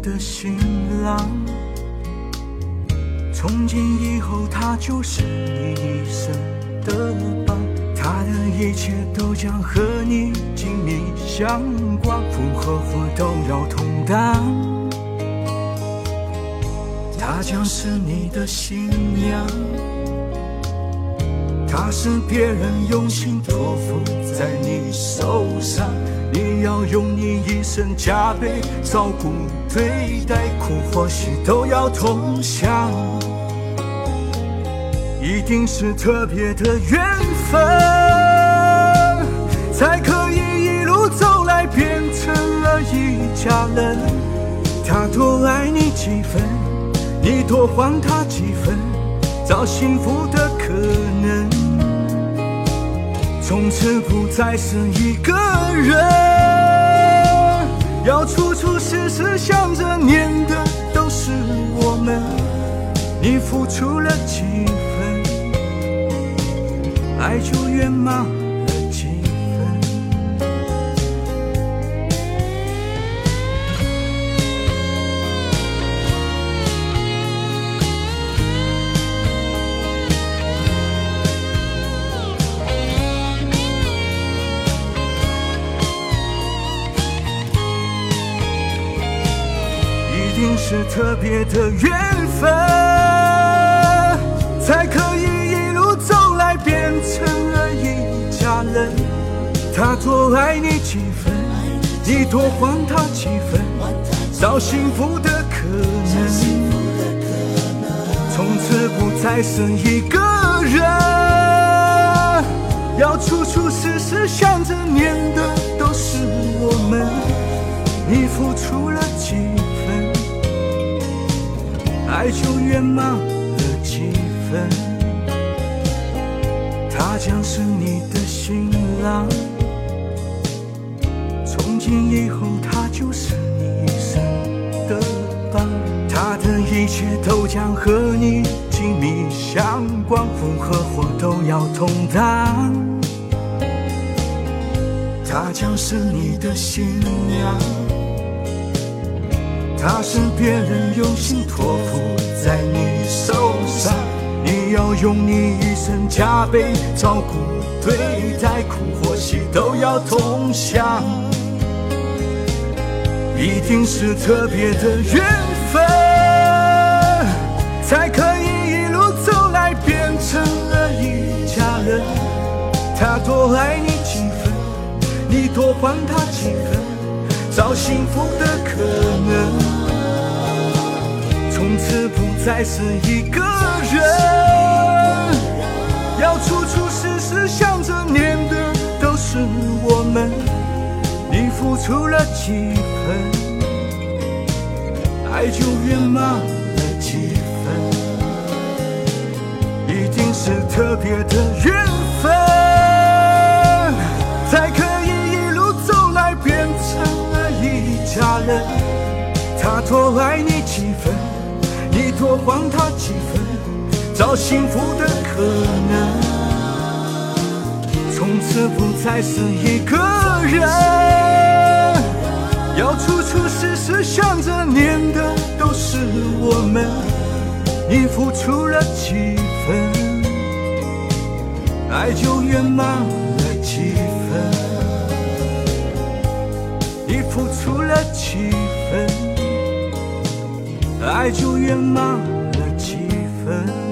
的新郎，从今以后他就是你一生的伴，他的一切都将和你紧密相关，福和祸都要同担。她将是你的新娘，她是别人用心托付在你手上。你要用你一生加倍照顾对待，苦或喜都要同享，一定是特别的缘分，才可以一路走来变成了一家人。他多爱你几分，你多还他几分，找幸福的可能。从此不再是一个人，要处处时时想着念的都是我们。你付出了几分，爱就圆满。定是特别的缘分，才可以一路走来变成了一家人。他多爱你几分，你多还他几分，找幸福的可能。从此不再是一个人，要处处时时想着念的圆满了几分，他将是你的新郎，从今以后他就是你一生的伴，他的一切都将和你紧密相关，福和祸都要同担，他将是你的新娘。他是别人用心托付，用你一生加倍照顾对待，苦或喜都要同享，一定是特别的缘分，才可以一路走来变成了一家人。他多爱你几分，你多还他几分，找幸福的可能。从此不再是一个人，要处处时时想着念的都是我们。你付出了几分，爱就圆满了几分，一定是特别的缘分，才可以一路走来变成了一家人。他多爱你几分。你多还他几分，找幸福的可能。从此不再是一个人，要处处时时想着念的都是我们。你付出了几分，爱就圆满了几分。你付出了几分。爱就圆满了几分。